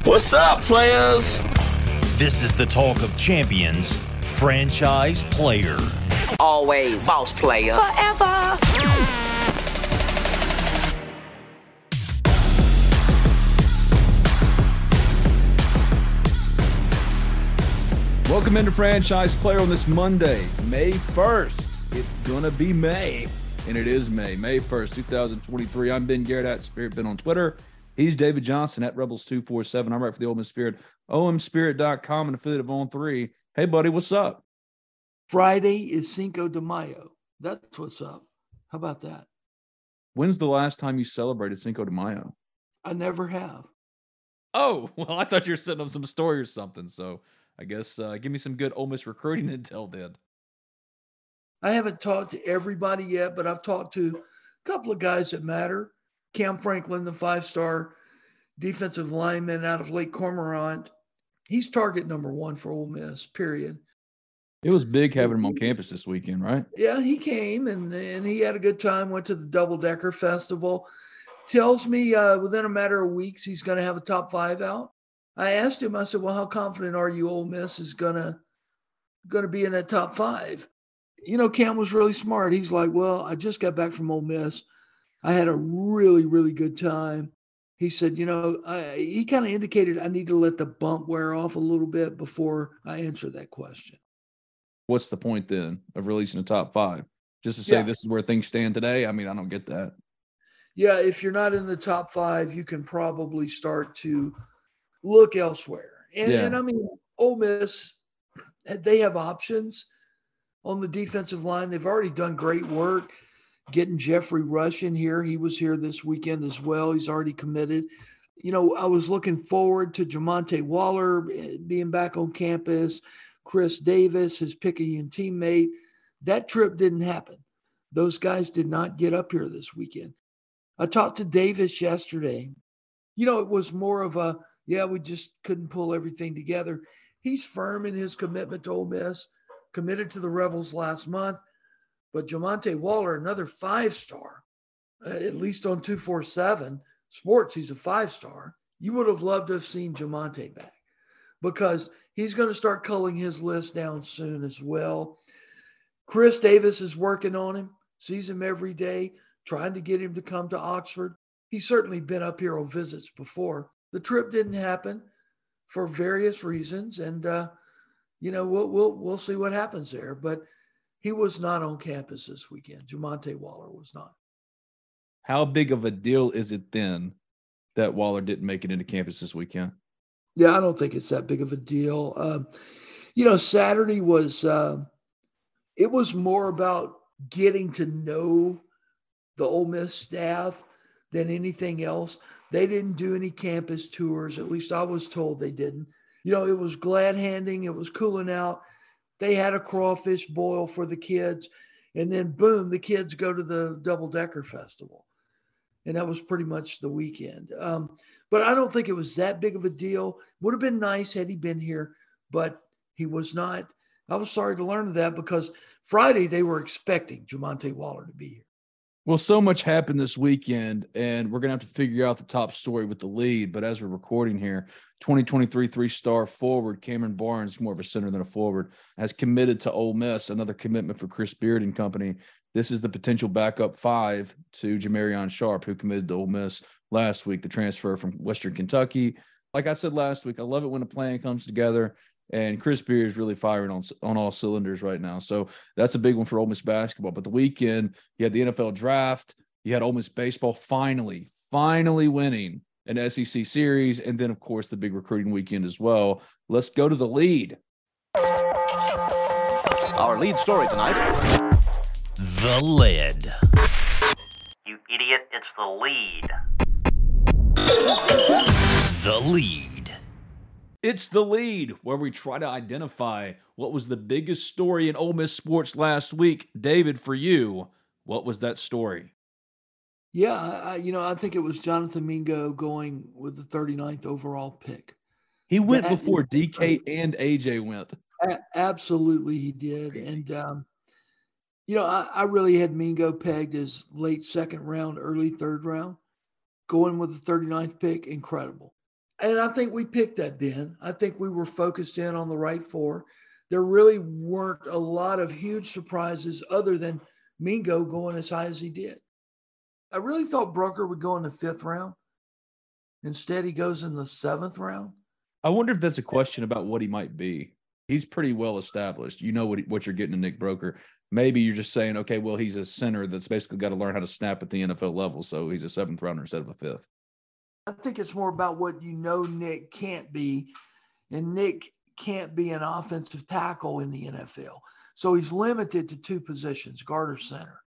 What's up, players? This is the talk of champions, franchise player. Always boss player. Forever. Welcome into Franchise Player on this Monday, May 1st. It's going to be May, and it is May, May 1st, 2023. I'm Ben Garrett at Spirit Ben on Twitter. He's David Johnson at Rebels247. I'm right for the Ole Miss Spirit, omspirit.com, and affiliate of On 3. Hey, buddy, what's up? Friday is Cinco de Mayo. That's what's up. How about that? When's the last time you celebrated Cinco de Mayo? I never have. Oh, well, I thought you were setting up some story or something. So I guess uh, give me some good Ole Miss recruiting intel then. I haven't talked to everybody yet, but I've talked to a couple of guys that matter. Cam Franklin, the five star defensive lineman out of Lake Cormorant, he's target number one for Ole Miss, period. It was big having him on campus this weekend, right? Yeah, he came and, and he had a good time, went to the Double Decker Festival. Tells me uh, within a matter of weeks he's going to have a top five out. I asked him, I said, Well, how confident are you Ole Miss is gonna gonna be in that top five? You know, Cam was really smart. He's like, Well, I just got back from Ole Miss. I had a really, really good time. He said, you know, I, he kind of indicated I need to let the bump wear off a little bit before I answer that question. What's the point then of releasing the top five? Just to say Yeah. this is where things stand today? I mean, I don't get that. Yeah, if you're not in the top five, you can probably start to look elsewhere. And, Yeah. and I mean, Ole Miss, they have options on the defensive line. They've already done great work getting Jeffrey Rush in here. He was here this weekend as well. He's already committed. You know, I was looking forward to Jamonte Waller eh, being back on campus, Chris Davis, his Picayune teammate. That trip didn't happen. Those guys did not get up here this weekend. I talked to Davis yesterday. You know, it was more of a, yeah, we just couldn't pull everything together. He's firm in his commitment to Ole Miss, committed to the Rebels last month. But Jamonte Waller, another five star, uh, at least on 247 Sports, he's a five star. You would have loved to have seen Jamonte back because he's going to start culling his list down soon as well. Chris Davis is working on him, sees him every day, trying to get him to come to Oxford. He's certainly been up here on visits before. The trip didn't happen for various reasons, and uh, you know we'll we'll we'll see what happens there. But he was not on campus this weekend. Jamonte Waller was not. How big of a deal is it then that Waller didn't make it into campus this weekend? Yeah, I don't think it's that big of a deal. Um, you know, Saturday was uh, it was more about getting to know the Ole Miss staff than anything else. They didn't do any campus tours. At least I was told they didn't. You know, it was glad handing. It was cooling out. They had a crawfish boil for the kids, and then boom, the kids go to the double decker festival, and that was pretty much the weekend. Um, but I don't think it was that big of a deal. Would have been nice had he been here, but he was not. I was sorry to learn that because Friday they were expecting Jamonte Waller to be here. Well, so much happened this weekend, and we're going to have to figure out the top story with the lead. But as we're recording here, 2023 three star forward Cameron Barnes, more of a center than a forward, has committed to Ole Miss. Another commitment for Chris Beard and company. This is the potential backup five to Jamarion Sharp, who committed to Ole Miss last week, the transfer from Western Kentucky. Like I said last week, I love it when a plan comes together. And Chris Beard is really firing on on all cylinders right now. So that's a big one for Ole Miss basketball. But the weekend, you had the NFL draft, you had Ole Miss baseball finally, finally winning an SEC series, and then of course the big recruiting weekend as well. Let's go to the lead. Our lead story tonight. The Lead. You idiot, it's the lead. The Lead. It's the lead where we try to identify what was the biggest story in Ole Miss sports last week. David, for you, what was that story? Yeah, I, you know, I think it was Jonathan Mingo going with the 39th overall pick. He went that before DK and AJ went. Absolutely, he did. And, um, you know, I, I really had Mingo pegged as late second round, early third round. Going with the 39th pick, incredible. And I think we picked that, Ben. I think we were focused in on the right four. There really weren't a lot of huge surprises other than Mingo going as high as he did. I really thought Broeker would go in the fifth round. Instead, he goes in the seventh round. I wonder if that's a question about what he might be. He's pretty well established. You know what what you're getting to Nick Broeker. Maybe you're just saying, okay, well, he's a center that's basically got to learn how to snap at the NFL level, so he's a seventh rounder instead of a fifth. I think it's more about what you know Nick can't be, and Nick can't be an offensive tackle in the NFL. So he's limited to two positions, guard or center.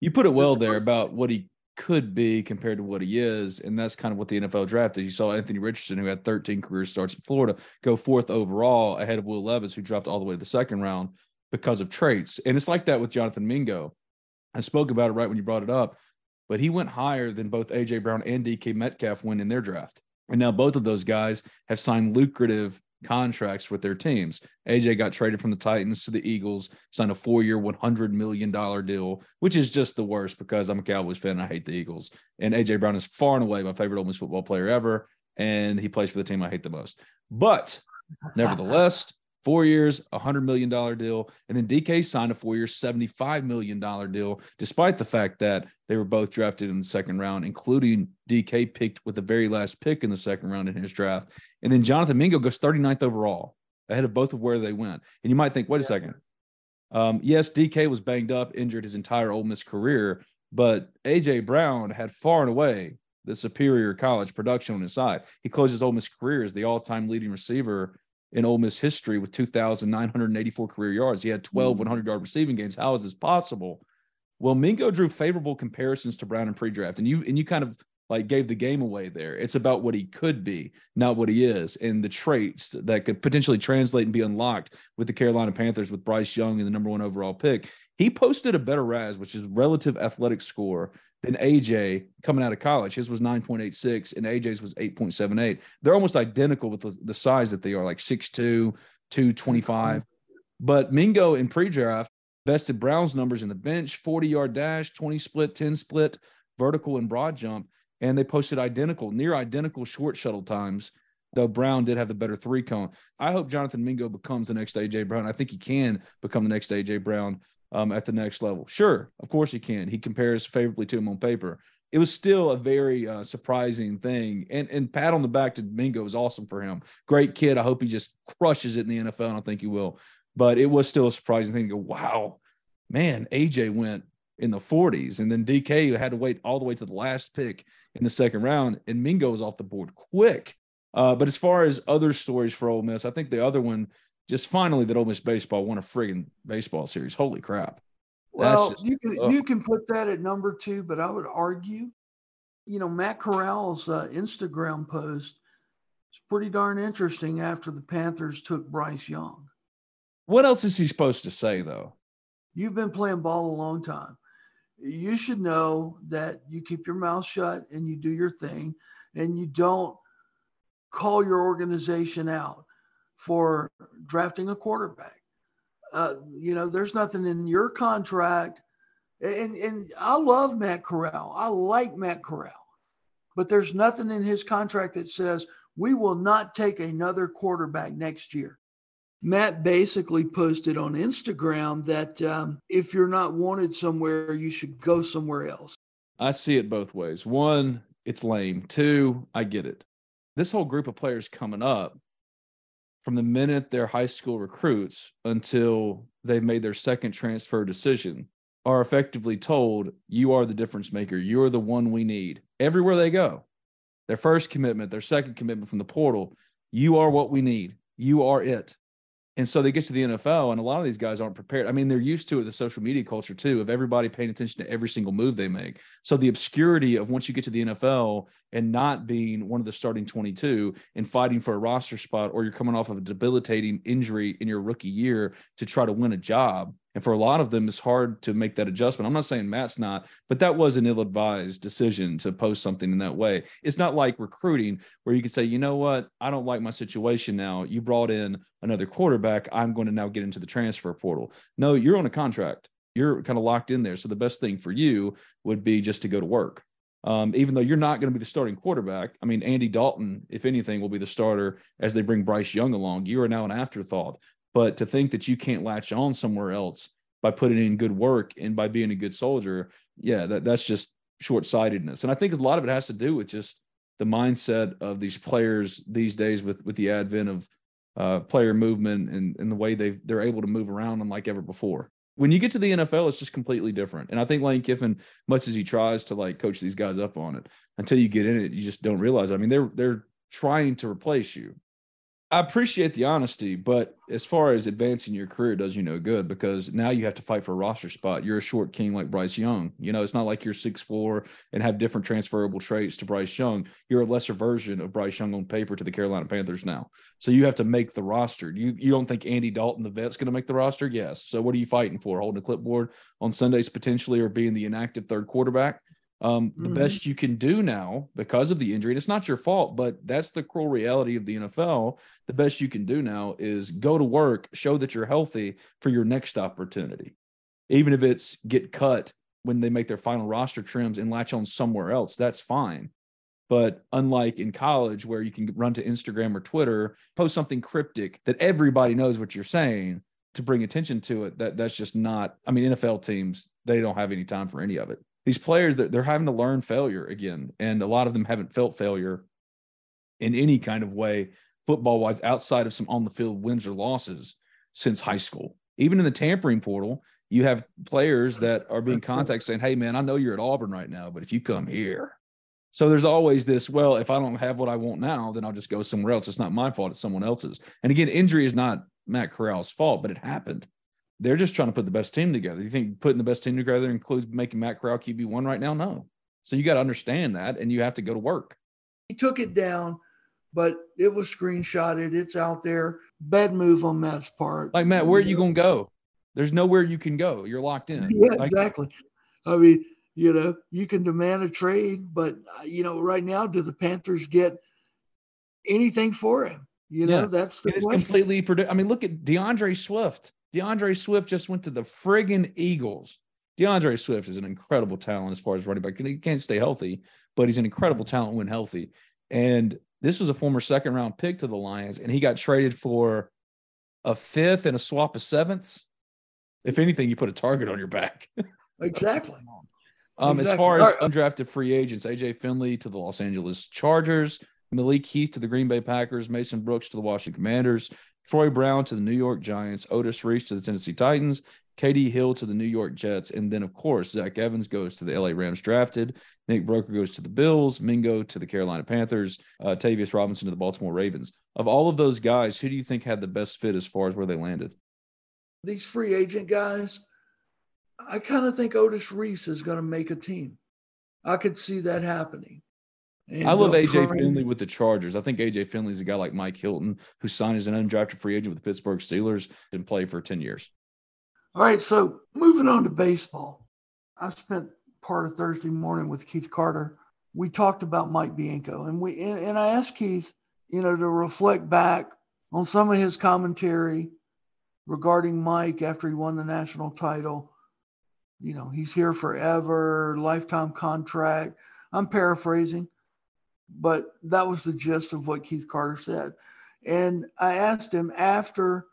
You put it well there about what he could be compared to what he is. And that's kind of what the NFL draft is. You saw Anthony Richardson, who had 13 career starts at Florida, go fourth overall ahead of Will Levis, who dropped all the way to the second round because of traits. And it's like that with Jonathan Mingo. I spoke about it right when you brought it up, but he went higher than both AJ Brown and DK Metcalf went in their draft. And now both of those guys have signed lucrative contracts with their teams. AJ got traded from the Titans to the Eagles, signed a four year, $100 million deal, which is just the worst because I'm a Cowboys fan I hate the Eagles. And AJ Brown is far and away my favorite Ole Miss football player ever. And he plays for the team I hate the most. But nevertheless, four years, a $100 million deal. And then DK signed a four year, $75 million deal, despite the fact that they were both drafted in the second round, including DK picked with the very last pick in the second round in his draft. And then Jonathan Mingo goes 39th overall, ahead of both of where they went. And you might think, wait a second. Um, yes, DK was banged up, injured his entire Ole Miss career, but AJ Brown had far and away the superior college production on his side. He closed his Ole Miss career as the all-time leading receiver in Ole Miss history with 2,984 career yards. He had 12 mm-hmm. 100 yard receiving games. How is this possible? Well, Mingo drew favorable comparisons to Brown in pre-draft, and you and you kind of like gave the game away there. It's about what he could be, not what he is, and the traits that could potentially translate and be unlocked with the Carolina Panthers with Bryce Young and the number one overall pick. He posted a better RAS, which is relative athletic score, than AJ coming out of college. His was 9.86 and AJ's was 8.78. They're almost identical with the, the size that they are, like 6'2, 225. But Mingo in pre-draft bested Brown's numbers in the bench, 40 yard dash, 20 split, 10 split, vertical and broad jump. And they posted identical, near identical short shuttle times, though Brown did have the better three cone. I hope Jonathan Mingo becomes the next AJ Brown. I think he can become the next AJ Brown um, at the next level. Sure, of course he can. He compares favorably to him on paper. It was still a very uh, surprising thing, and and pat on the back to Mingo is awesome for him. Great kid. I hope he just crushes it in the NFL. And I think he will. But it was still a surprising thing to go, wow, man, AJ went in the 40s, and then DK had to wait all the way to the last pick in the second round, and Mingo was off the board quick. Uh, but as far as other stories for Ole Miss, I think the other one just finally that Ole Miss baseball won a friggin' baseball series. Holy crap! Well, just, you can you can put that at number two, but I would argue, you know, Matt Corral's uh, Instagram post is pretty darn interesting after the Panthers took Bryce Young. What else is he supposed to say though? You've been playing ball a long time. You should know that you keep your mouth shut and you do your thing, and you don't call your organization out for drafting a quarterback. Uh, you know, there's nothing in your contract. And, and I love Matt Corral. I like Matt Corral. But there's nothing in his contract that says we will not take another quarterback next year. Matt basically posted on Instagram that um, if you're not wanted somewhere, you should go somewhere else. I see it both ways. One, it's lame. Two, I get it. This whole group of players coming up from the minute they're high school recruits until they've made their second transfer decision are effectively told you are the difference maker. You're the one we need. Everywhere they go. Their first commitment their second commitment from the portal you are what we need. You are it And so they get to the NFL, and a lot of these guys aren't prepared. I mean, they're used to it, the social media culture too, of everybody paying attention to every single move they make. So the obscurity of once you get to the NFL and not being one of the starting 22 and fighting for a roster spot, or you're coming off of a debilitating injury in your rookie year to try to win a job, and for a lot of them, it's hard to make that adjustment. I'm not saying Matt's not, but that was an ill advised decision to post something in that way. It's not like recruiting where you can say, you know what, I don't like my situation now. You brought in another quarterback. I'm going to now get into the transfer portal. No, you're on a contract. You're kind of locked in there. So the best thing for you would be just to go to work. Um, even though you're not going to be the starting quarterback. I mean, Andy Dalton, if anything, will be the starter as they bring Bryce Young along. You are now an afterthought. But to think that you can't latch on somewhere else by putting in good work and by being a good soldier, yeah, that, that's just short sightedness. And I think a lot of it has to do with just the mindset of these players these days with with the advent of uh, player movement and, and the way they they're able to move around unlike ever before. When you get to the NFL, it's just completely different. And I think Lane Kiffin, much as he tries to like coach these guys up on it, until you get in it, you just don't realize. I mean, they're they're trying to replace you. I appreciate the honesty, but as far as advancing your career does you no good because now you have to fight for a roster spot. You're a short king like Bryce Young. You know, it's not like you're six four and have different transferable traits to Bryce Young. You're a lesser version of Bryce Young on paper to the Carolina Panthers now. So you have to make the roster. You you don't think Andy Dalton, the vet's going to make the roster? Yes. So what are you fighting for? Holding a clipboard on Sundays potentially, or being the inactive third quarterback? Um, the mm-hmm. best you can do now because of the injury, and it's not your fault, but that's the cruel reality of the NFL. The best you can do now is go to work, show that you're healthy for your next opportunity, even if it's get cut when they make their final roster trims and latch on somewhere else. That's fine. But unlike in college, where you can run to Instagram or Twitter, post something cryptic that everybody knows what you're saying to bring attention to it, that that's just not. I mean, NFL teams they don't have any time for any of it these players that they're having to learn failure again, and a lot of them haven't felt failure in any kind of way, football wise, outside of some on the field wins or losses since high school. Even in the tampering portal, you have players that are being contacted saying, "Hey, man, I know you're at Auburn right now, but if you come here." So there's always this, well, if I don't have what I want now, then I'll just go somewhere else. It's not my fault, it's someone else's. And again, injury is not Matt Corral's fault, but it happened they're just trying to put the best team together. You think putting the best team together includes making Matt Corral QB one right now? No. So you got to understand that, and you have to go to work. He took it down, but it was screenshotted. It's out there. Bad move on Matt's part. Like Matt, where are you going to go? There's nowhere you can go. You're locked in. Yeah, like, exactly. I mean, you know, you can demand a trade, but uh, you know, right now, do the Panthers get anything for him? You know, yeah. that's the it's completely. Produ- I mean, look at D'Andre Swift. D'Andre Swift just went to the friggin' Eagles. D'Andre Swift is an incredible talent as far as running back. He can't stay healthy, but he's an incredible talent when healthy. And this was a former second round pick to the Lions, and he got traded for a fifth and a swap of sevenths. If anything, you put a target on your back. exactly. Um, exactly. As far as undrafted free agents, AJ Finley to the Los Angeles Chargers, Malik Heath to the Green Bay Packers, Mason Brooks to the Washington Commanders, Troy Brown to the New York Giants, Otis Reese to the Tennessee Titans, KD Hill to the New York Jets, and then of course Zach Evans goes to the LA Rams drafted. Nick Broeker goes to the Bills, Mingo to the Carolina Panthers, uh, Tavius Robinson to the Baltimore Ravens. Of all of those guys, who do you think had the best fit as far as where they landed? These free agent guys, I kind of think Otis Reese is going to make a team. I could see that happening. And I love AJ Finley with the Chargers. I think AJ Finley is a guy like Mike Hilton who signed as an undrafted free agent with the Pittsburgh Steelers and played for 10 years. All right. So moving on to baseball. I spent part of Thursday morning with Keith Carter. We talked about Mike Bianco and we and, and I asked Keith, you know, to reflect back on some of his commentary regarding Mike after he won the national title. You know, he's here forever, lifetime contract. I'm paraphrasing but that was the gist of what Keith Carter said. And I asked him after,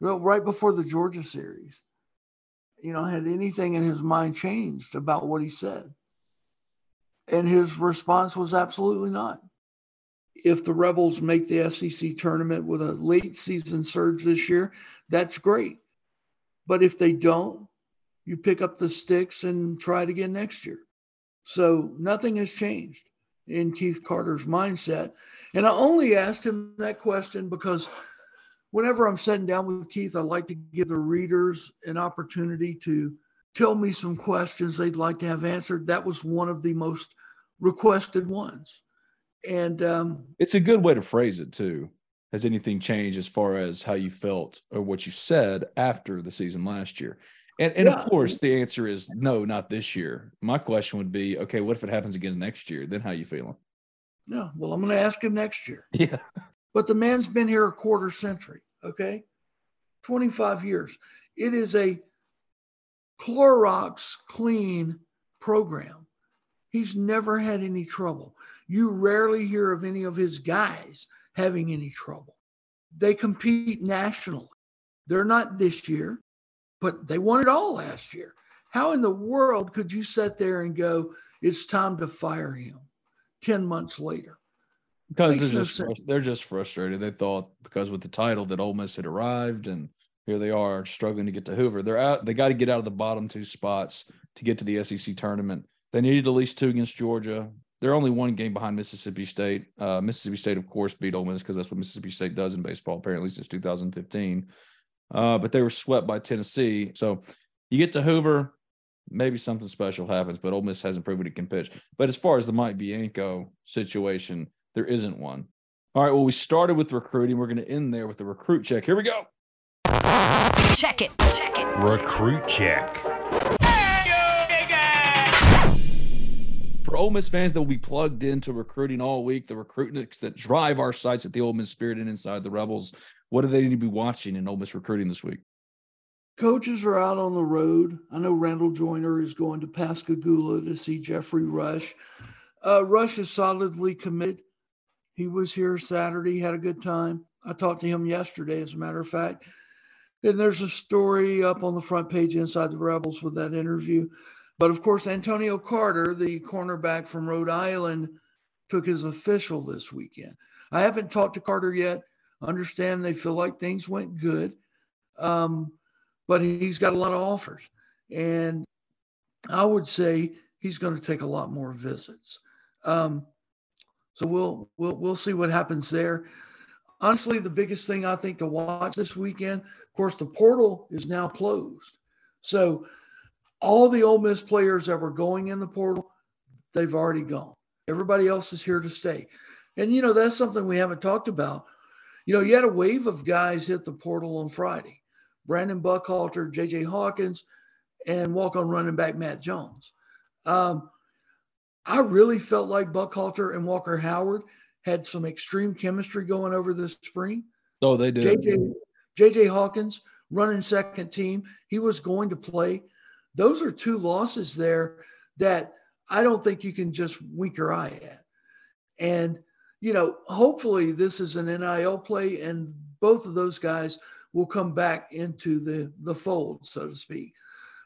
well, right before the Georgia series, you know, had anything in his mind changed about what he said? And his response was absolutely not. If the Rebels make the SEC tournament with a late season surge this year, that's great. But if they don't, you pick up the sticks and try it again next year. So nothing has changed in Keith Carter's mindset. And I only asked him that question because whenever I'm sitting down with Keith, I like to give the readers an opportunity to tell me some questions they'd like to have answered. That was one of the most requested ones. And um, it's a good way to phrase it, too. Has anything changed as far as how you felt or what you said after the season last year? And, and yeah. of course, the answer is no, not this year. My question would be, okay, what if it happens again next year? Then how you feeling? Yeah, well, I'm going to ask him next year. Yeah. But the man's been here a quarter century, okay? 25 years. It is a Clorox clean program. He's never had any trouble. You rarely hear of any of his guys having any trouble. They compete nationally. They're not this year, but they won it all last year. How in the world could you sit there and go, it's time to fire him 10 months later? Because they're just they're just frustrated. They thought because with the title that Ole Miss had arrived, and here they are struggling to get to Hoover. They're out. They got to get out of the bottom two spots to get to the SEC tournament. They needed at least two against Georgia. They're only one game behind Mississippi State. Uh, Mississippi State, of course, beat Ole Miss because that's what Mississippi State does in baseball, apparently since 2015. Uh, but they were swept by Tennessee. So you get to Hoover, maybe something special happens, but Ole Miss hasn't proven it can pitch. But as far as the Mike Bianco situation, there isn't one. All right. Well, we started with recruiting. We're going to end there with the recruit check. Here we go. Check it. Check it. Recruit check. For Ole Miss fans that will be plugged into recruiting all week, the recruitniks that drive our sites at the Ole Miss Spirit and inside the Rebels, what do they need to be watching in Ole Miss recruiting this week? Coaches are out on the road. I know Randall Joyner is going to Pascagoula to see Jeffrey Rush. Uh, Rush is solidly committed. He was here Saturday, had a good time. I talked to him yesterday, as a matter of fact. And there's a story up on the front page inside the Rebels with that interview. But of course, Antonio Carter, the cornerback from Rhode Island, took his official this weekend. I haven't talked to Carter yet. understand they feel like things went good. Um, but he's got a lot of offers. And I would say he's going to take a lot more visits. Um, so we'll we'll we'll see what happens there. Honestly, the biggest thing I think to watch this weekend, of course, the portal is now closed. So all the Ole Miss players that were going in the portal, they've already gone. Everybody else is here to stay. And you know, that's something we haven't talked about. You know, you had a wave of guys hit the portal on Friday. Brandon Buckhalter, JJ Hawkins, and walk on running back Matt Jones. Um, I really felt like Buckhalter and Walker Howard had some extreme chemistry going over this spring. Oh, they did. JJ, JJ Hawkins running second team. He was going to play. Those are two losses there that I don't think you can just wink your eye at. And, you know, hopefully this is an NIL play and both of those guys will come back into the, the fold, so to speak.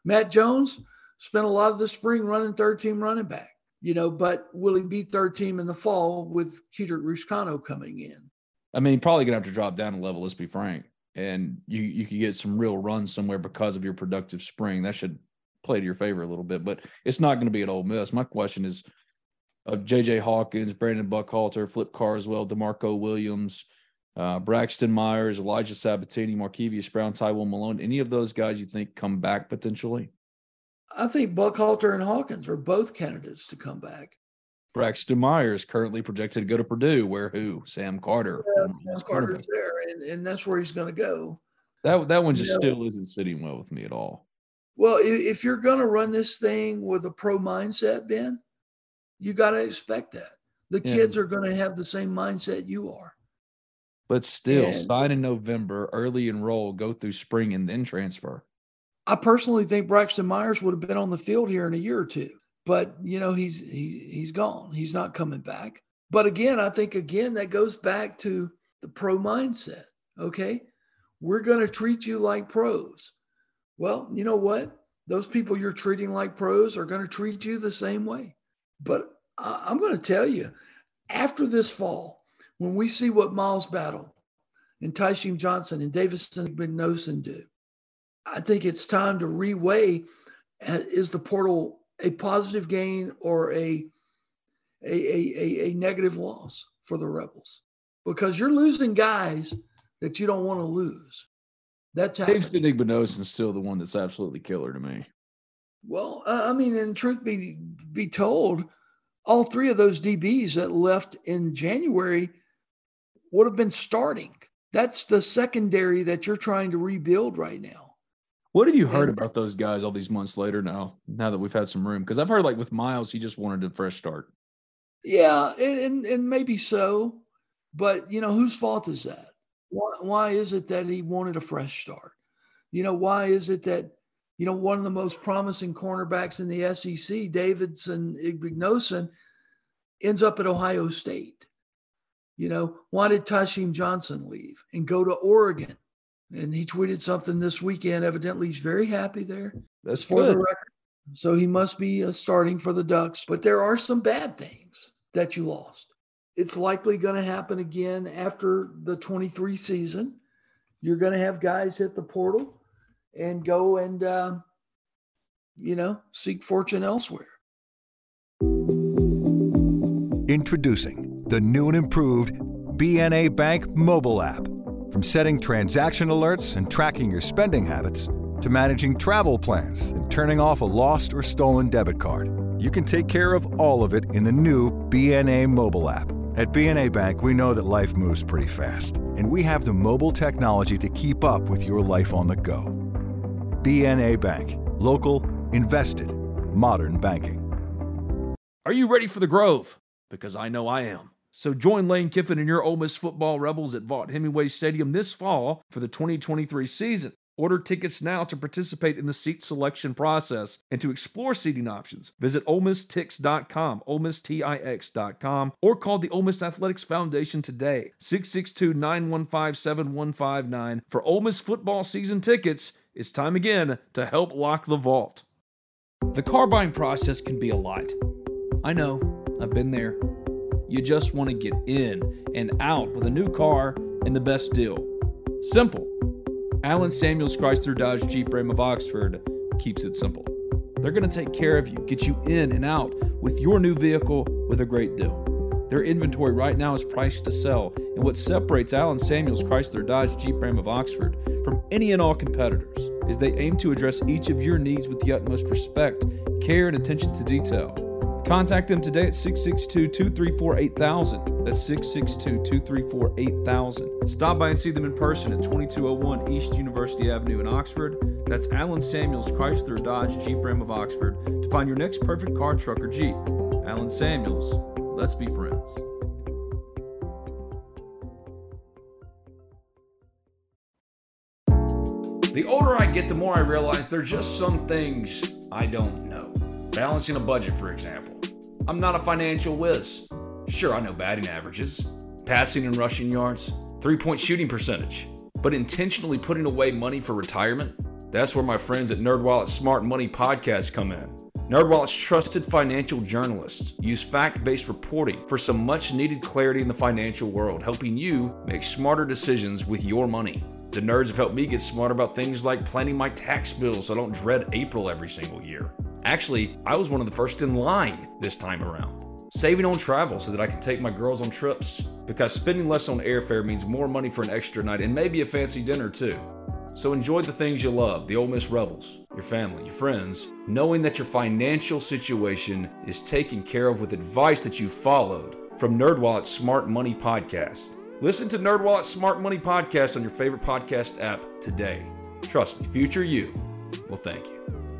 Matt Jones spent a lot of the spring running third team running back you know, but will he be third team in the fall with Kedrick Ruscano coming in? I mean, probably gonna have to drop down a level. Let's be frank, and you you could get some real runs somewhere because of your productive spring. That should play to your favor a little bit, but it's not going to be at Ole Miss. My question is of J.J. Hawkins, Brandon Buckhalter, Flip Carswell, DeMarco Williams, uh, Braxton Myers, Elijah Sabatini, Markevius Brown, Tywone Malone. Any of those guys you think come back potentially? I think Buckhalter and Hawkins are both candidates to come back. Braxton Myers currently projected to go to Purdue, where who? Sam Carter. Yeah, Sam Carter's there, and, and that's where he's going to go. That that one just you still isn't sitting well with me at all. Well, if you're going to run this thing with a pro mindset, Ben, you got to expect that. The yeah. kids are going to have the same mindset you are. But still, and, sign in November, early enroll, go through spring, and then transfer. I personally think Braxton Myers would have been on the field here in a year or two, but you know he's he, he's gone. He's not coming back. But again, I think again that goes back to the pro mindset. Okay, we're going to treat you like pros. Well, you know what? Those people you're treating like pros are going to treat you the same way. But I, am going to tell you, after this fall, when we see what Miles Battle and Johnson and Davison Igbinosun do, I think it's time to reweigh uh, is the portal a positive gain or a a, a, a negative loss for the rebels because you're losing guys that you don't want to lose. That's Dave Steenig is still the one that's absolutely killer to me. Well, uh, I mean, in truth be be told, all three of those DBs that left in January would have been starting. That's the secondary that you're trying to rebuild right now. What have you heard and, about those guys all these months later now, now that we've had some room? Because I've heard like with Miles, he just wanted a fresh start. Yeah, and, and maybe so. But, you know, whose fault is that? Why, why is it that he wanted a fresh start? You know, why is it that, you know, one of the most promising cornerbacks in the SEC, Davison Igbinosun, ends up at Ohio State? You know, why did Tysheem Johnson leave and go to Oregon? And he tweeted something this weekend. Evidently, he's very happy there. That's for good. the record. So he must be uh, starting for the Ducks. But there are some bad things that you lost. It's likely going to happen again after the 23 season. You're going to have guys hit the portal and go and, uh, you know, seek fortune elsewhere. Introducing the new and improved BNA Bank mobile app. From setting transaction alerts and tracking your spending habits to managing travel plans and turning off a lost or stolen debit card, you can take care of all of it in the new BNA mobile app. At BNA Bank, we know that life moves pretty fast, and we have the mobile technology to keep up with your life on the go. BNA Bank, local, invested, modern banking. Are you ready for the Grove? Because I know I am. So join Lane Kiffin and your Ole Miss football rebels at Vaught Hemingway Stadium this fall for the 2023 season. Order tickets now to participate in the seat selection process and to explore seating options. Visit OleMissTix.com, OleMissTix.com, or call the Ole Miss Athletics Foundation today, 662-915-7159 for Ole Miss football season tickets. It's time again to help lock the vault. The car buying process can be a lot. I know, I've been there. You just want to get in and out with a new car and the best deal. Simple. Allen Samuels Chrysler Dodge Jeep Ram of Oxford keeps it simple. They're going to take care of you, get you in and out with your new vehicle with a great deal. Their inventory right now is priced to sell, and what separates Allen Samuels Chrysler Dodge Jeep Ram of Oxford from any and all competitors is they aim to address each of your needs with the utmost respect, care, and attention to detail. Contact them today at 662 234 8000. That's 662 234 8000. Stop by and see them in person at 2201 East University Avenue in Oxford. That's Allen Samuels Chrysler Dodge Jeep Ram of Oxford to find your next perfect car, truck, or Jeep. Allen Samuels, let's be friends. The older I get, the more I realize there are just some things I don't know. Balancing a budget, for example. I'm not a financial whiz. Sure, I know batting averages, passing and rushing yards, three point shooting percentage, but intentionally putting away money for retirement? That's where my friends at NerdWallet's Smart Money Podcast come in. NerdWallet's trusted financial journalists use fact-based reporting for some much-needed clarity in the financial world, helping you make smarter decisions with your money. The nerds have helped me get smarter about things like planning my tax bill so I don't dread April every single year. Actually, I was one of the first in line this time around. Saving on travel so that I can take my girls on trips, because spending less on airfare means more money for an extra night and maybe a fancy dinner too. So enjoy the things you love, the Ole Miss Rebels, your family, your friends, knowing that your financial situation is taken care of with advice that you followed from NerdWallet's Smart Money Podcast. Listen to NerdWallet's Smart Money Podcast on your favorite podcast app today. Trust me, future you will thank you.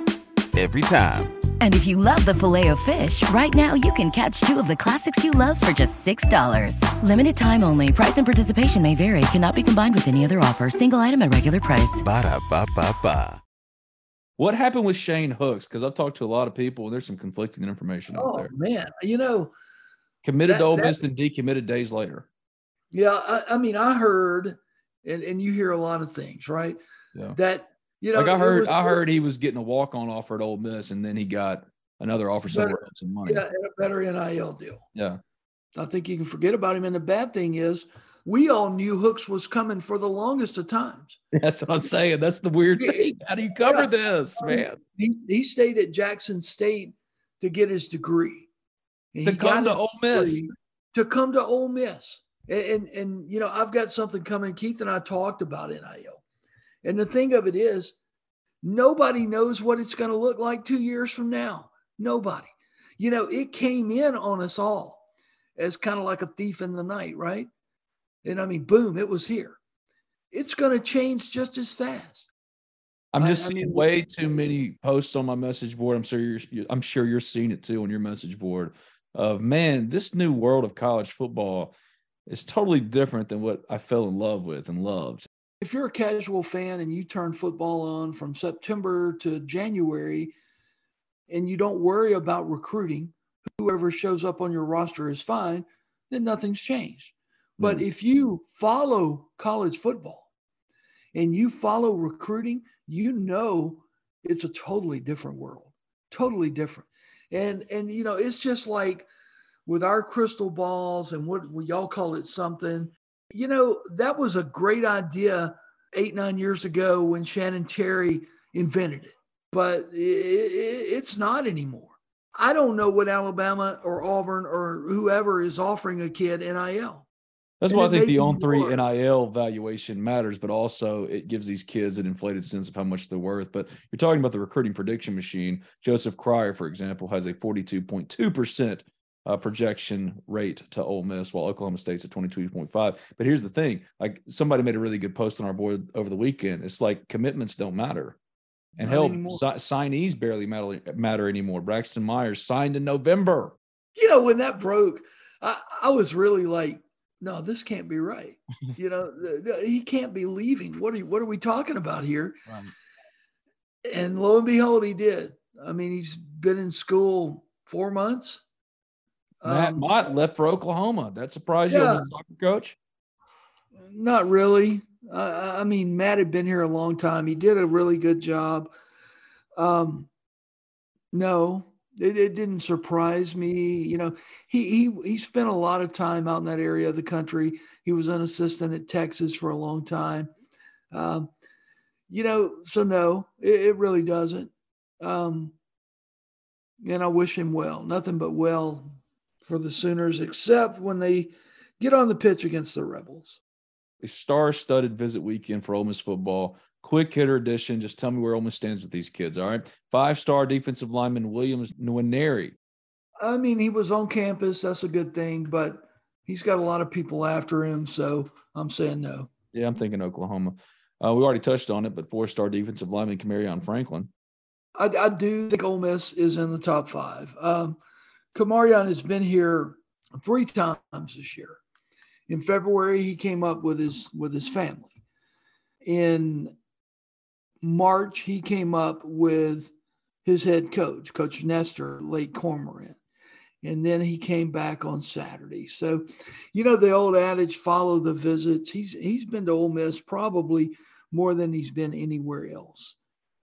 every time. And if you love the filet of fish, right now you can catch two of the classics you love for just $6. Limited time only. Price and participation may vary. Cannot be combined with any other offer. Single item at regular price. Ba da ba ba ba. What happened with Shane Hooks? Because I've talked to a lot of people, and there's some conflicting information out Oh there. man, you know, Committed that- to Ole that- Miss, then decommitted days later. yeah. I, I mean, I heard, and and you hear a lot of things, right? Yeah. That you know, like I heard, was- I heard he was getting a walk on offer at Ole Miss, and then he got another offer somewhere else in money. yeah, and a better NIL deal. yeah. I think you can forget about him. And the bad thing is, we all knew Hooks was coming for the longest of times. That's what I'm saying. That's the weird thing. How do you cover Yeah. this, man? He, he stayed at Jackson State to get his degree. And To come to Ole Miss. To come to Ole Miss. And, and, and, you know, I've got something coming. Keith and I talked about NIL. And the thing of it is, nobody knows what it's going to look like two years from now. Nobody. You know, it came in on us all as kind of like a thief in the night, right? And I mean, boom, it was here. It's going to change just as fast. I'm just I seeing mean- way too many posts on my message board. I'm sure you're, I'm sure you're seeing it too on your message board. Of man, this new world of college football is totally different than what I fell in love with and loved. If you're a casual fan and you turn football on from September to January and you don't worry about recruiting, whoever shows up on your roster is fine, then nothing's changed. But Mm. if you follow college football and you follow recruiting, you know it's a totally different world. Totally different. And and you know, it's just like with our crystal balls and what we all call it something you know, that was a great idea eight, nine years ago when Shannon Terry invented it, but it, it, it's not anymore. I don't know what Alabama or Auburn or whoever is offering a kid NIL. That's And why I think the on three. NIL valuation matters, but also it gives these kids an inflated sense of how much they're worth. But you're talking about the recruiting prediction machine. Joseph Cryer, for example, has a 42.2% uh, projection rate to Ole Miss, while Oklahoma State's at 22.5. But here's the thing: like somebody made a really good post on our board over the weekend. It's like commitments don't matter, and Not hell, si- signees barely matter, matter anymore. Braxton Myers signed in November. You know, when that broke, I, I was really like, no, this can't be right. you know, th- th- he can't be leaving. What are you, what are we talking about here? And lo and behold, he did. I mean, he's been in school four months. Matt Um, Mott left for Oklahoma. That surprised you, Yeah. as a soccer coach? Not really. Uh, I mean, Matt had been here a long time. He did a really good job. Um, no, it, it didn't surprise me. You know, he he he spent a lot of time out in that area of the country. He was an assistant at Texas for a long time. Um, you know, so no, it, it really doesn't. Um, and I wish him well. Nothing but well for the Sooners, except when they get on the pitch against the Rebels. a star-studded visit weekend for Ole Miss football. Quick hitter edition. Just tell me where Ole Miss stands with these kids. All right. Five-star defensive lineman Williams Nwaneri. I mean, he was on campus. That's a good thing, but he's got a lot of people after him. So I'm saying no. Yeah, I'm thinking Oklahoma. Uh, we already touched on it, but four-star defensive lineman Kamarion Franklin. I, I do think Ole Miss is in the top five. Um, Kamarion has been here three times this year. In February, he came up with his with his family. In March, he came up with his head coach, Coach Nestor Lake Cormorant. And then he came back on Saturday. So, you know, the old adage, follow the visits. He's he's been to Ole Miss probably more than he's been anywhere else.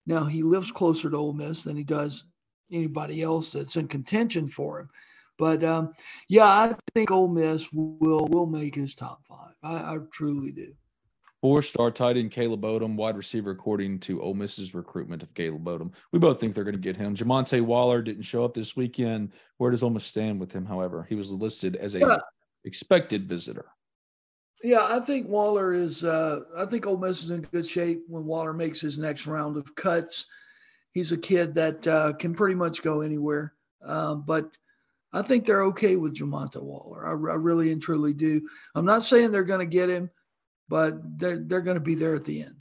Now he lives closer to Ole Miss than he does anybody else that's in contention for him. But um, yeah, I think Ole Miss will will make his top five. I, I truly do. Four-star tight end Caleb Odom, wide receiver according to Ole Miss's recruitment of Caleb Odom. We both think they're going to get him. Jamonte Waller didn't show up this weekend. Where does Ole Miss stand with him? However, he was listed as a Yeah. expected visitor. Yeah, I think Waller is. Uh, I think Ole Miss is in good shape when Waller makes his next round of cuts. He's a kid that uh, can pretty much go anywhere. Um, but I think they're okay with Jamonta Waller. I, I really and truly do. I'm not saying they're going to get him, but they're they're going to be there at the end.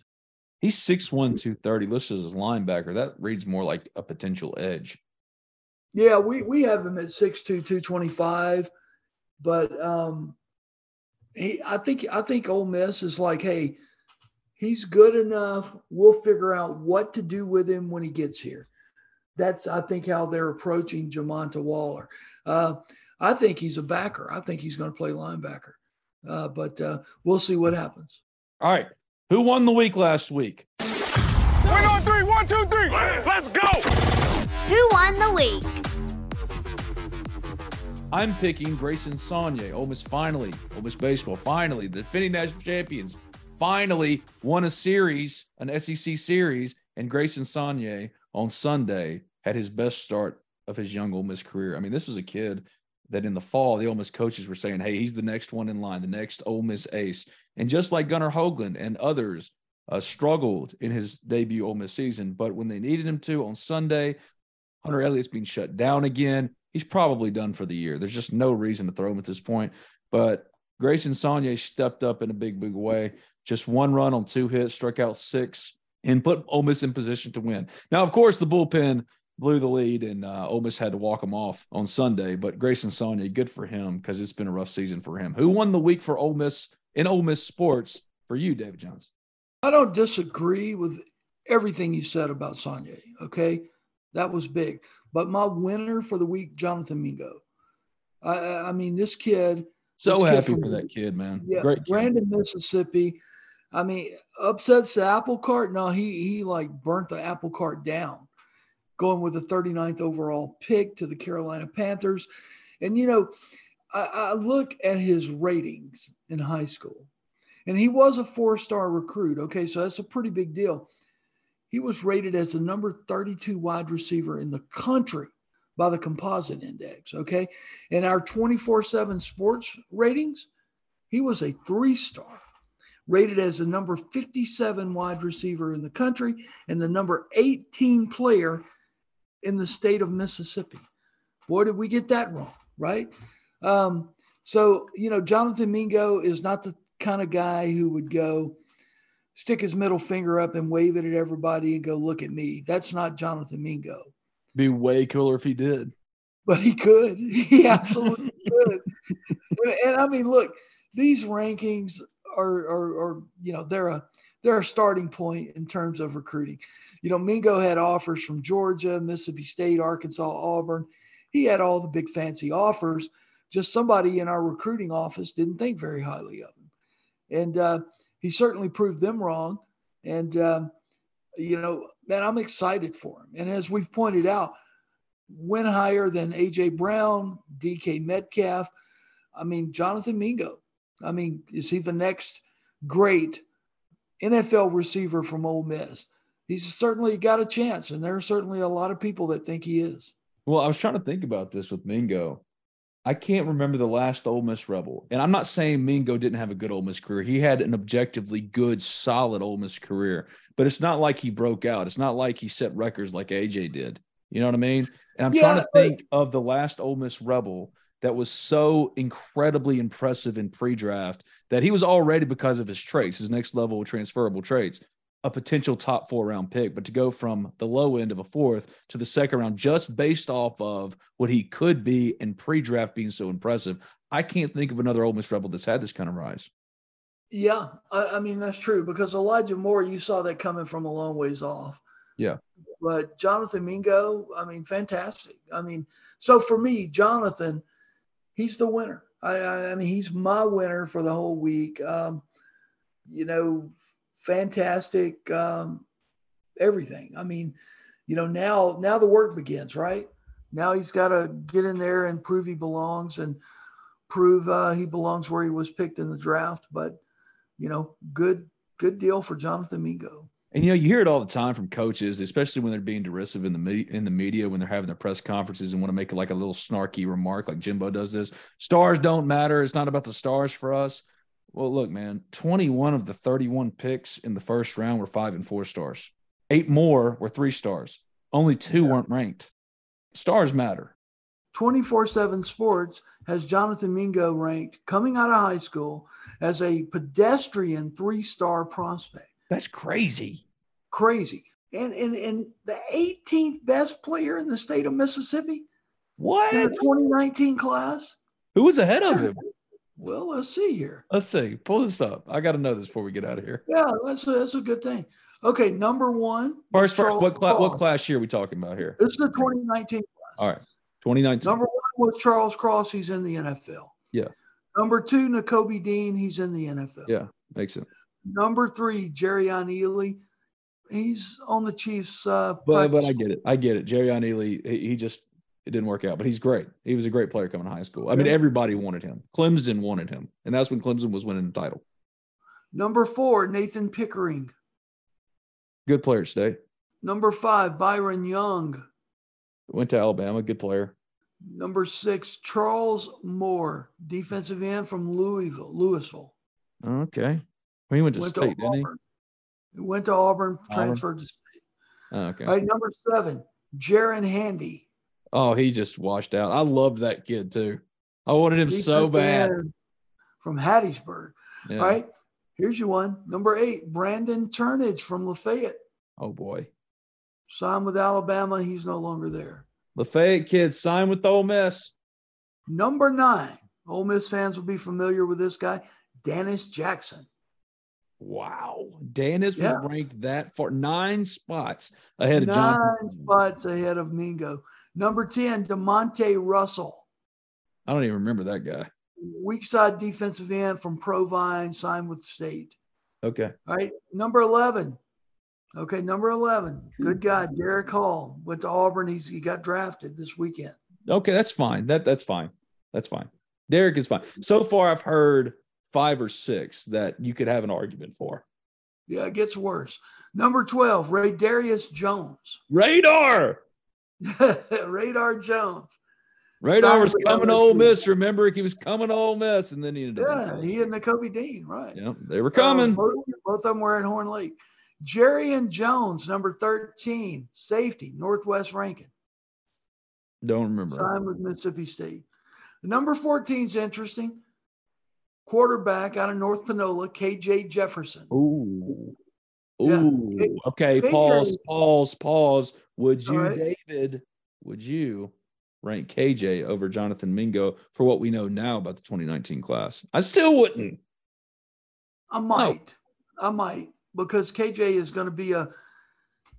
He's 6'1, 230, listed as a linebacker. That reads more like a potential edge. Yeah, we, we have him at 6'2, 225. But um he I think I think Ole Miss is like, hey, he's good enough. We'll figure out what to do with him when he gets here. That's I think how they're approaching Jamonta Waller. Uh, I think he's a backer. I think he's going to play linebacker. Uh, but uh, we'll see what happens. All right. Who won the week last week? We're on three. One, two, three. Let's go. Who won the week? I'm picking Grayson Saunier. Ole Miss finally, Ole Miss baseball finally, the defending national champions finally won a series, an SEC series, and Grayson Saunier on Sunday had his best start of his young Ole Miss career. I mean, this was a kid that in the fall, the Ole Miss coaches were saying, hey, he's the next one in line, the next Ole Miss ace. And just like Gunnar Hoglund and others uh, struggled in his debut Ole Miss season, but when they needed him to on Sunday, Hunter Elliott's being shut down again. He's probably done for the year. There's just no reason to throw him at this point. But Grayson Saunier stepped up in a big, big way. Just one run on two hits, struck out six, and put Ole Miss in position to win. Now, of course, the bullpen blew the lead, and uh, Ole Miss had to walk him off on Sunday. But Grayson Saunier, good for him because it's been a rough season for him. Who won the week for Ole Miss in Ole Miss sports for you, David Jones? I don't disagree with everything you said about Saunier. Okay, that was big. But my winner for the week, Jonathan Mingo. I, I mean, this kid. So this happy kid for that kid, man. Yeah, Great kid. Brandon, Mississippi. I mean, upsets the apple cart. No, he he like burnt the apple cart down, going with the 39th overall pick to the Carolina Panthers. And you know, I, I look at his ratings in high school, and he was a four-star recruit. Okay, so that's a pretty big deal. He was rated as the number 32 wide receiver in the country by the composite index. Okay. In our 24 7 sports ratings, he was a three star, rated as the number 57 wide receiver in the country and the number 18 player in the state of Mississippi. Boy, did we get that wrong, right? Um, so, you know, Jonathan Mingo is not the kind of guy who would go, stick his middle finger up and wave it at everybody and go, look at me. That's not Jonathan Mingo. Be way cooler if he did. But he could. He absolutely could. And, and, I mean, look, these rankings are, are, are, you know, they're a they're a starting point in terms of recruiting. You know, Mingo had offers from Georgia, Mississippi State, Arkansas, Auburn. He had all the big fancy offers. Just somebody in our recruiting office didn't think very highly of him. And uh, he certainly proved them wrong. And, um, you know, man, I'm excited for him. And as we've pointed out, went higher than A.J. Brown, DK Metcalf. I mean, Jonathan Mingo. I mean, is he the next great NFL receiver from Ole Miss? He's certainly got a chance, and there are certainly a lot of people that think he is. Well, I was trying to think about this with Mingo. I can't remember the last Ole Miss Rebel. And I'm not saying Mingo didn't have a good Ole Miss career. He had an objectively good, solid Ole Miss career, but it's not like he broke out. It's not like he set records like AJ did. You know what I mean? And I'm yeah, trying to think of the last Ole Miss Rebel that was so incredibly impressive in pre-draft that he was already because of his traits, his next level transferable traits a potential top four round pick, but to go from the low end of a fourth to the second round just based off of what he could be in pre draft being so impressive, I can't think of another Ole Miss Rebel that's had this kind of rise. Yeah, I, I mean, that's true because Elijah Moore, you saw that coming from a long ways off. Yeah. But Jonathan Mingo, I mean, fantastic. I mean, so for me, Jonathan, he's the winner. I, I, mean, he's my winner for the whole week. Um, you know, fantastic um, everything. I mean, you know, now now the work begins, right? Now he's got to get in there and prove he belongs and prove uh, he belongs where he was picked in the draft. But you know, good good deal for Jonathan Mingo. And you know, you hear it all the time from coaches, especially when they're being derisive in the me- in the media when they're having their press conferences and want to make like a little snarky remark, like Jimbo does this. Stars don't matter. It's not about the stars for us. Well, look, man, 21 of the 31 picks in the first round were five and four stars. Eight more were three stars. Only two yeah. weren't ranked. Stars matter. 24 7 Sports has Jonathan Mingo ranked coming out of high school as a pedestrian three star prospect. That's crazy. Crazy. And, and, and the 18th best player in the state of Mississippi What? in the 2019 class. Who was ahead of him? Well, let's see here. Let's see. Pull this up. I got to know this before we get out of here. Yeah, that's a, that's a good thing. Okay, number one. First, first, what class? What class year are we talking about here? This is the 2019 class. All right, 2019. Number one was Charles Cross. He's in the NFL. Yeah, Number two, N'Kobe Dean. He's in the NFL. yeah, makes sense. Number three, Jerrion Ealy. He's on the Chiefs. Uh, But but I get it. I get it. Jerry Ealy, he, he just it didn't work out, but he's great. He was a great player coming to high school. I mean, everybody wanted him. Clemson wanted him, and that's when Clemson was winning the title. Number four, Nathan Pickering. Good player state. Number five, Byron Young. Went to Alabama. Good player. Number six, Charles Moore, defensive end from Louisville, Louisville. Okay. He went to Went state, to didn't he? Auburn. He went to Auburn, Auburn. transferred to state. Oh, okay. All right, number seven, Jaron Handy. Oh, he just washed out. I loved that kid too. I wanted him so bad. From Hattiesburg. Yeah. All right, here's your one. Number eight, Brandon Turnage from Lafayette. Oh boy. Signed with Alabama. He's no longer there. Lafayette kid signed with Ole Miss. Number nine, Ole Miss fans will be familiar with this guy, Dannis Jackson. Wow. Dannis Yeah. was ranked that far, nine spots ahead of Nine John. spots ahead of Mingo. Number 10, DeMonte Russell, I don't even remember that guy. weak side defensive end from Provine, signed with State. Okay. All right. Number 11. Okay. Number 11. Good guy. Derick Hall went to Auburn. He's, he got drafted this weekend. Okay, that's fine. That that's fine. That's fine. Derick is fine. So far, I've heard five or six that you could have an argument for. Yeah, it gets worse. Number 12, Ray Darius Jones. Radar. Radar Jones. Radar Signed was coming to Ole Miss. Remember, he was coming to Ole Miss, and then he ended up. Yeah, he and N'Kobe Dean, right. Yeah, they were coming. Uh, both, both of them were at Horn Lake. Jerry and Jones, number 13, safety, Northwest Rankin, Don't remember. signed with Mississippi State. Number 14 is interesting. Quarterback out of North Panola, KJ Jefferson. Ooh. Ooh. K- Okay. KJ Pause. Pause. Pause. Would you, right. David? Would you rank KJ over Jonathan Mingo for what we know now about the 2019 class? I still wouldn't. I might. I might because KJ is going to be a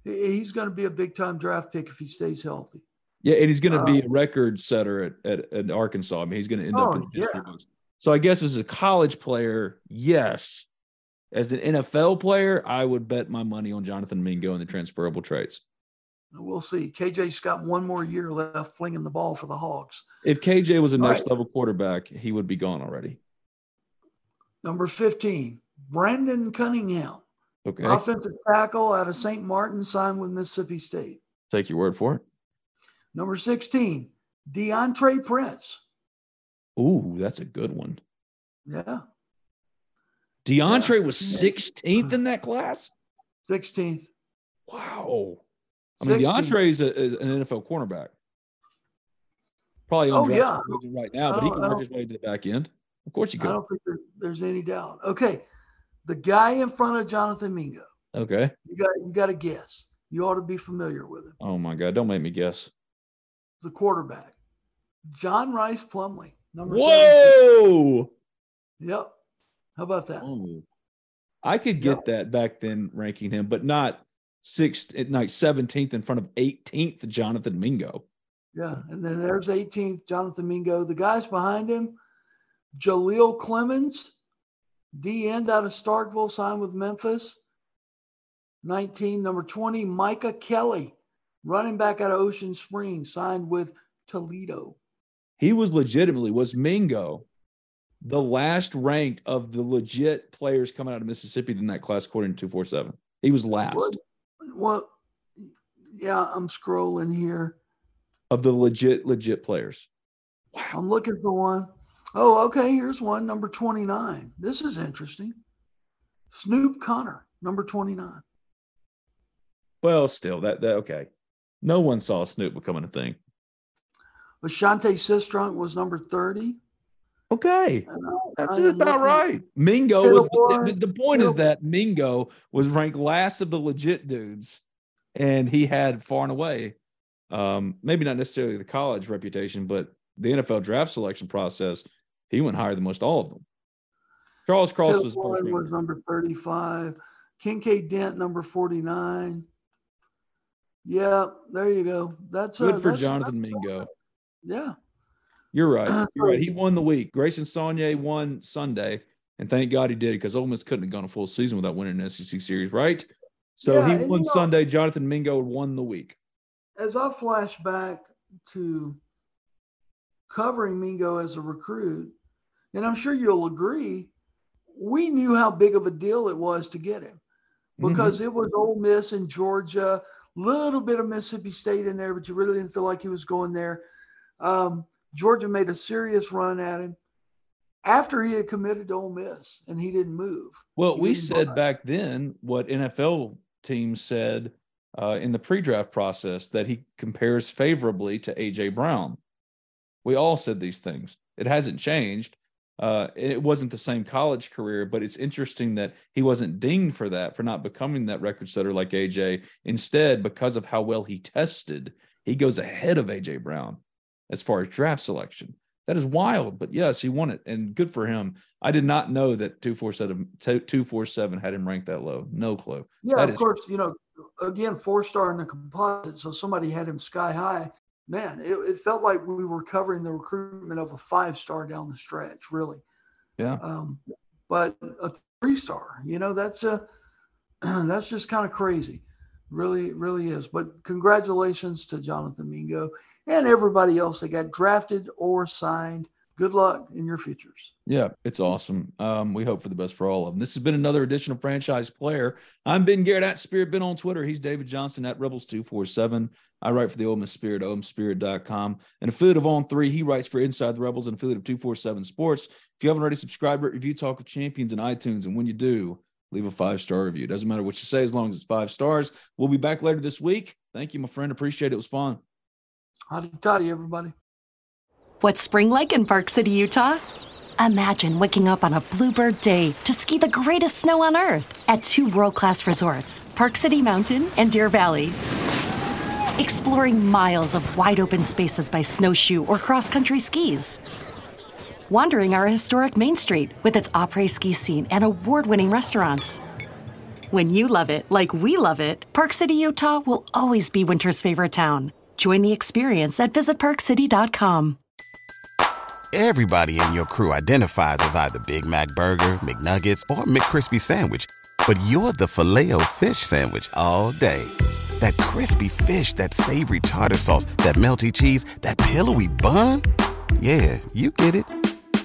he's going to be a big time draft pick if he stays healthy. Yeah, and he's going to be Uh, a record setter at, at, at Arkansas. I mean, he's going to end up Oh, in the history yeah. books. So I guess as a college player, yes. As an NFL player, I would bet my money on Jonathan Mingo and the transferable traits. We'll see. KJ's got one more year left flinging the ball for the Hogs. If KJ was a All next right. level quarterback, he would be gone already. Number 15, Brandon Cunningham, Okay. offensive tackle out of St. Martin, signed with Mississippi State. Take your word for it. Number 16, Deantre Prince. Ooh, that's a good one. Yeah, Deantre was 16th in that class. 16th. Wow. I mean, 16th. Deantre is, a, is an NFL cornerback. Probably Oh, on yeah. right now, but he oh, can work his way to the back end. Of course, you could. I don't think there, there's any doubt. Okay, the guy in front of Jonathan Mingo. Okay. You got you got to guess. You ought to be familiar with him. Oh my God! Don't make me guess. The quarterback, John Rhys Plumlee, number 17. Whoa! Yep. How about that? Oh. I could get that back then, ranking him, but not sixth, eh, at night seventeenth in front of eighteenth Jonathan Mingo. Yeah, and then there's 18th, Jonathan Mingo. The guys behind him, Jaleel Clemens, D end out of Starkville, signed with Memphis. 19, number 20, Micah Kelly, running back out of Ocean Springs, signed with Toledo. He was legitimately was Mingo, the last ranked of the legit players coming out of Mississippi in that class, according to two four seven. He was last What? Well, yeah, I'm scrolling here. of the legit legit players. Wow. I'm looking for one. Oh, okay. Here's one, number 29. This is interesting. Snoop Conner, number 29. Well, still that that okay. No one saw Snoop becoming a thing. Ashante Sistrunk was number 30. Okay, that's about right. Mingo was the, the point is that Mingo was ranked last of the legit dudes, and he had far and away, um, maybe not necessarily the college reputation, but the NFL draft selection process. He went higher than most all of them. Charles Cross was, was number thirty-five. Kinkead Dent number forty-nine. Yeah, there you go. That's good uh, for that's, Jonathan that's, Mingo. Yeah. You're right. Uh, You're right. He won the week. Grayson Saunier won Sunday, and thank God he did because Ole Miss couldn't have gone a full season without winning an SEC series, right? So Yeah, he won you know- Sunday. Jonathan Mingo won the week. As I flash back to covering Mingo as a recruit, and I'm sure you'll agree, we knew how big of a deal it was to get him mm-hmm. because it was Ole Miss and Georgia, little bit of Mississippi State in there, but you really didn't feel like he was going there. Um, Georgia made a serious run at him after he had committed to Ole Miss, and he didn't move. Well, we said back then what NFL teams said uh, in the pre-draft process that he compares favorably to AJ Brown. We all said these things. It hasn't changed. Uh, it wasn't the same college career, but it's interesting that he wasn't dinged for that, for not becoming that record setter like AJ. Instead, because of how well he tested, he goes ahead of AJ Brown as far as draft selection. That is wild, but yes, he won it, and good for him. I did not know that two four seven two four seven had him ranked that low. No clue. Yeah, That of is- course, you know, again, four star in the composite. So somebody had him sky high. Man, it, it felt like we were covering the recruitment of a five star down the stretch, really. Yeah. Um, but a three star, you know, that's a that's just kind of crazy. Really, really is. But congratulations to Jonathan Mingo and everybody else that got drafted or signed. Good luck in your futures. Yeah, it's awesome. Um, we hope for the best for all of them. This has been another edition of Franchise Player. I'm Ben Garrett at Spirit Ben on Twitter. He's David Johnson at Rebels247. I write for the Ole Miss Spirit, omspirit.com. An affiliate of On Three, he writes for Inside the Rebels, an affiliate of 247 Sports. If you haven't already subscribed, review Talk of Champions in iTunes. And when you do, leave a five star review. Doesn't matter what you say as long as it's five stars. We'll be back later this week. Thank you, my friend. Appreciate it. It was fun. Howdy toddy, everybody. What's spring like in Park City, Utah? Imagine waking up on a bluebird day to ski the greatest snow on earth at two world class resorts, Park City Mountain and Deer Valley. Exploring miles of wide open spaces by snowshoe or cross country skis. Wandering our historic Main Street with its après ski scene and award winning restaurants. When you love it like we love it, Park City, Utah will always be winter's favorite town. Join the experience at visitparkcity.com. Everybody in your crew identifies as either Big Mac Burger, McNuggets, or McCrispy Sandwich. But you're the filet fish Sandwich all day. That crispy fish, that savory tartar sauce, that melty cheese, that pillowy bun. Yeah, you get it.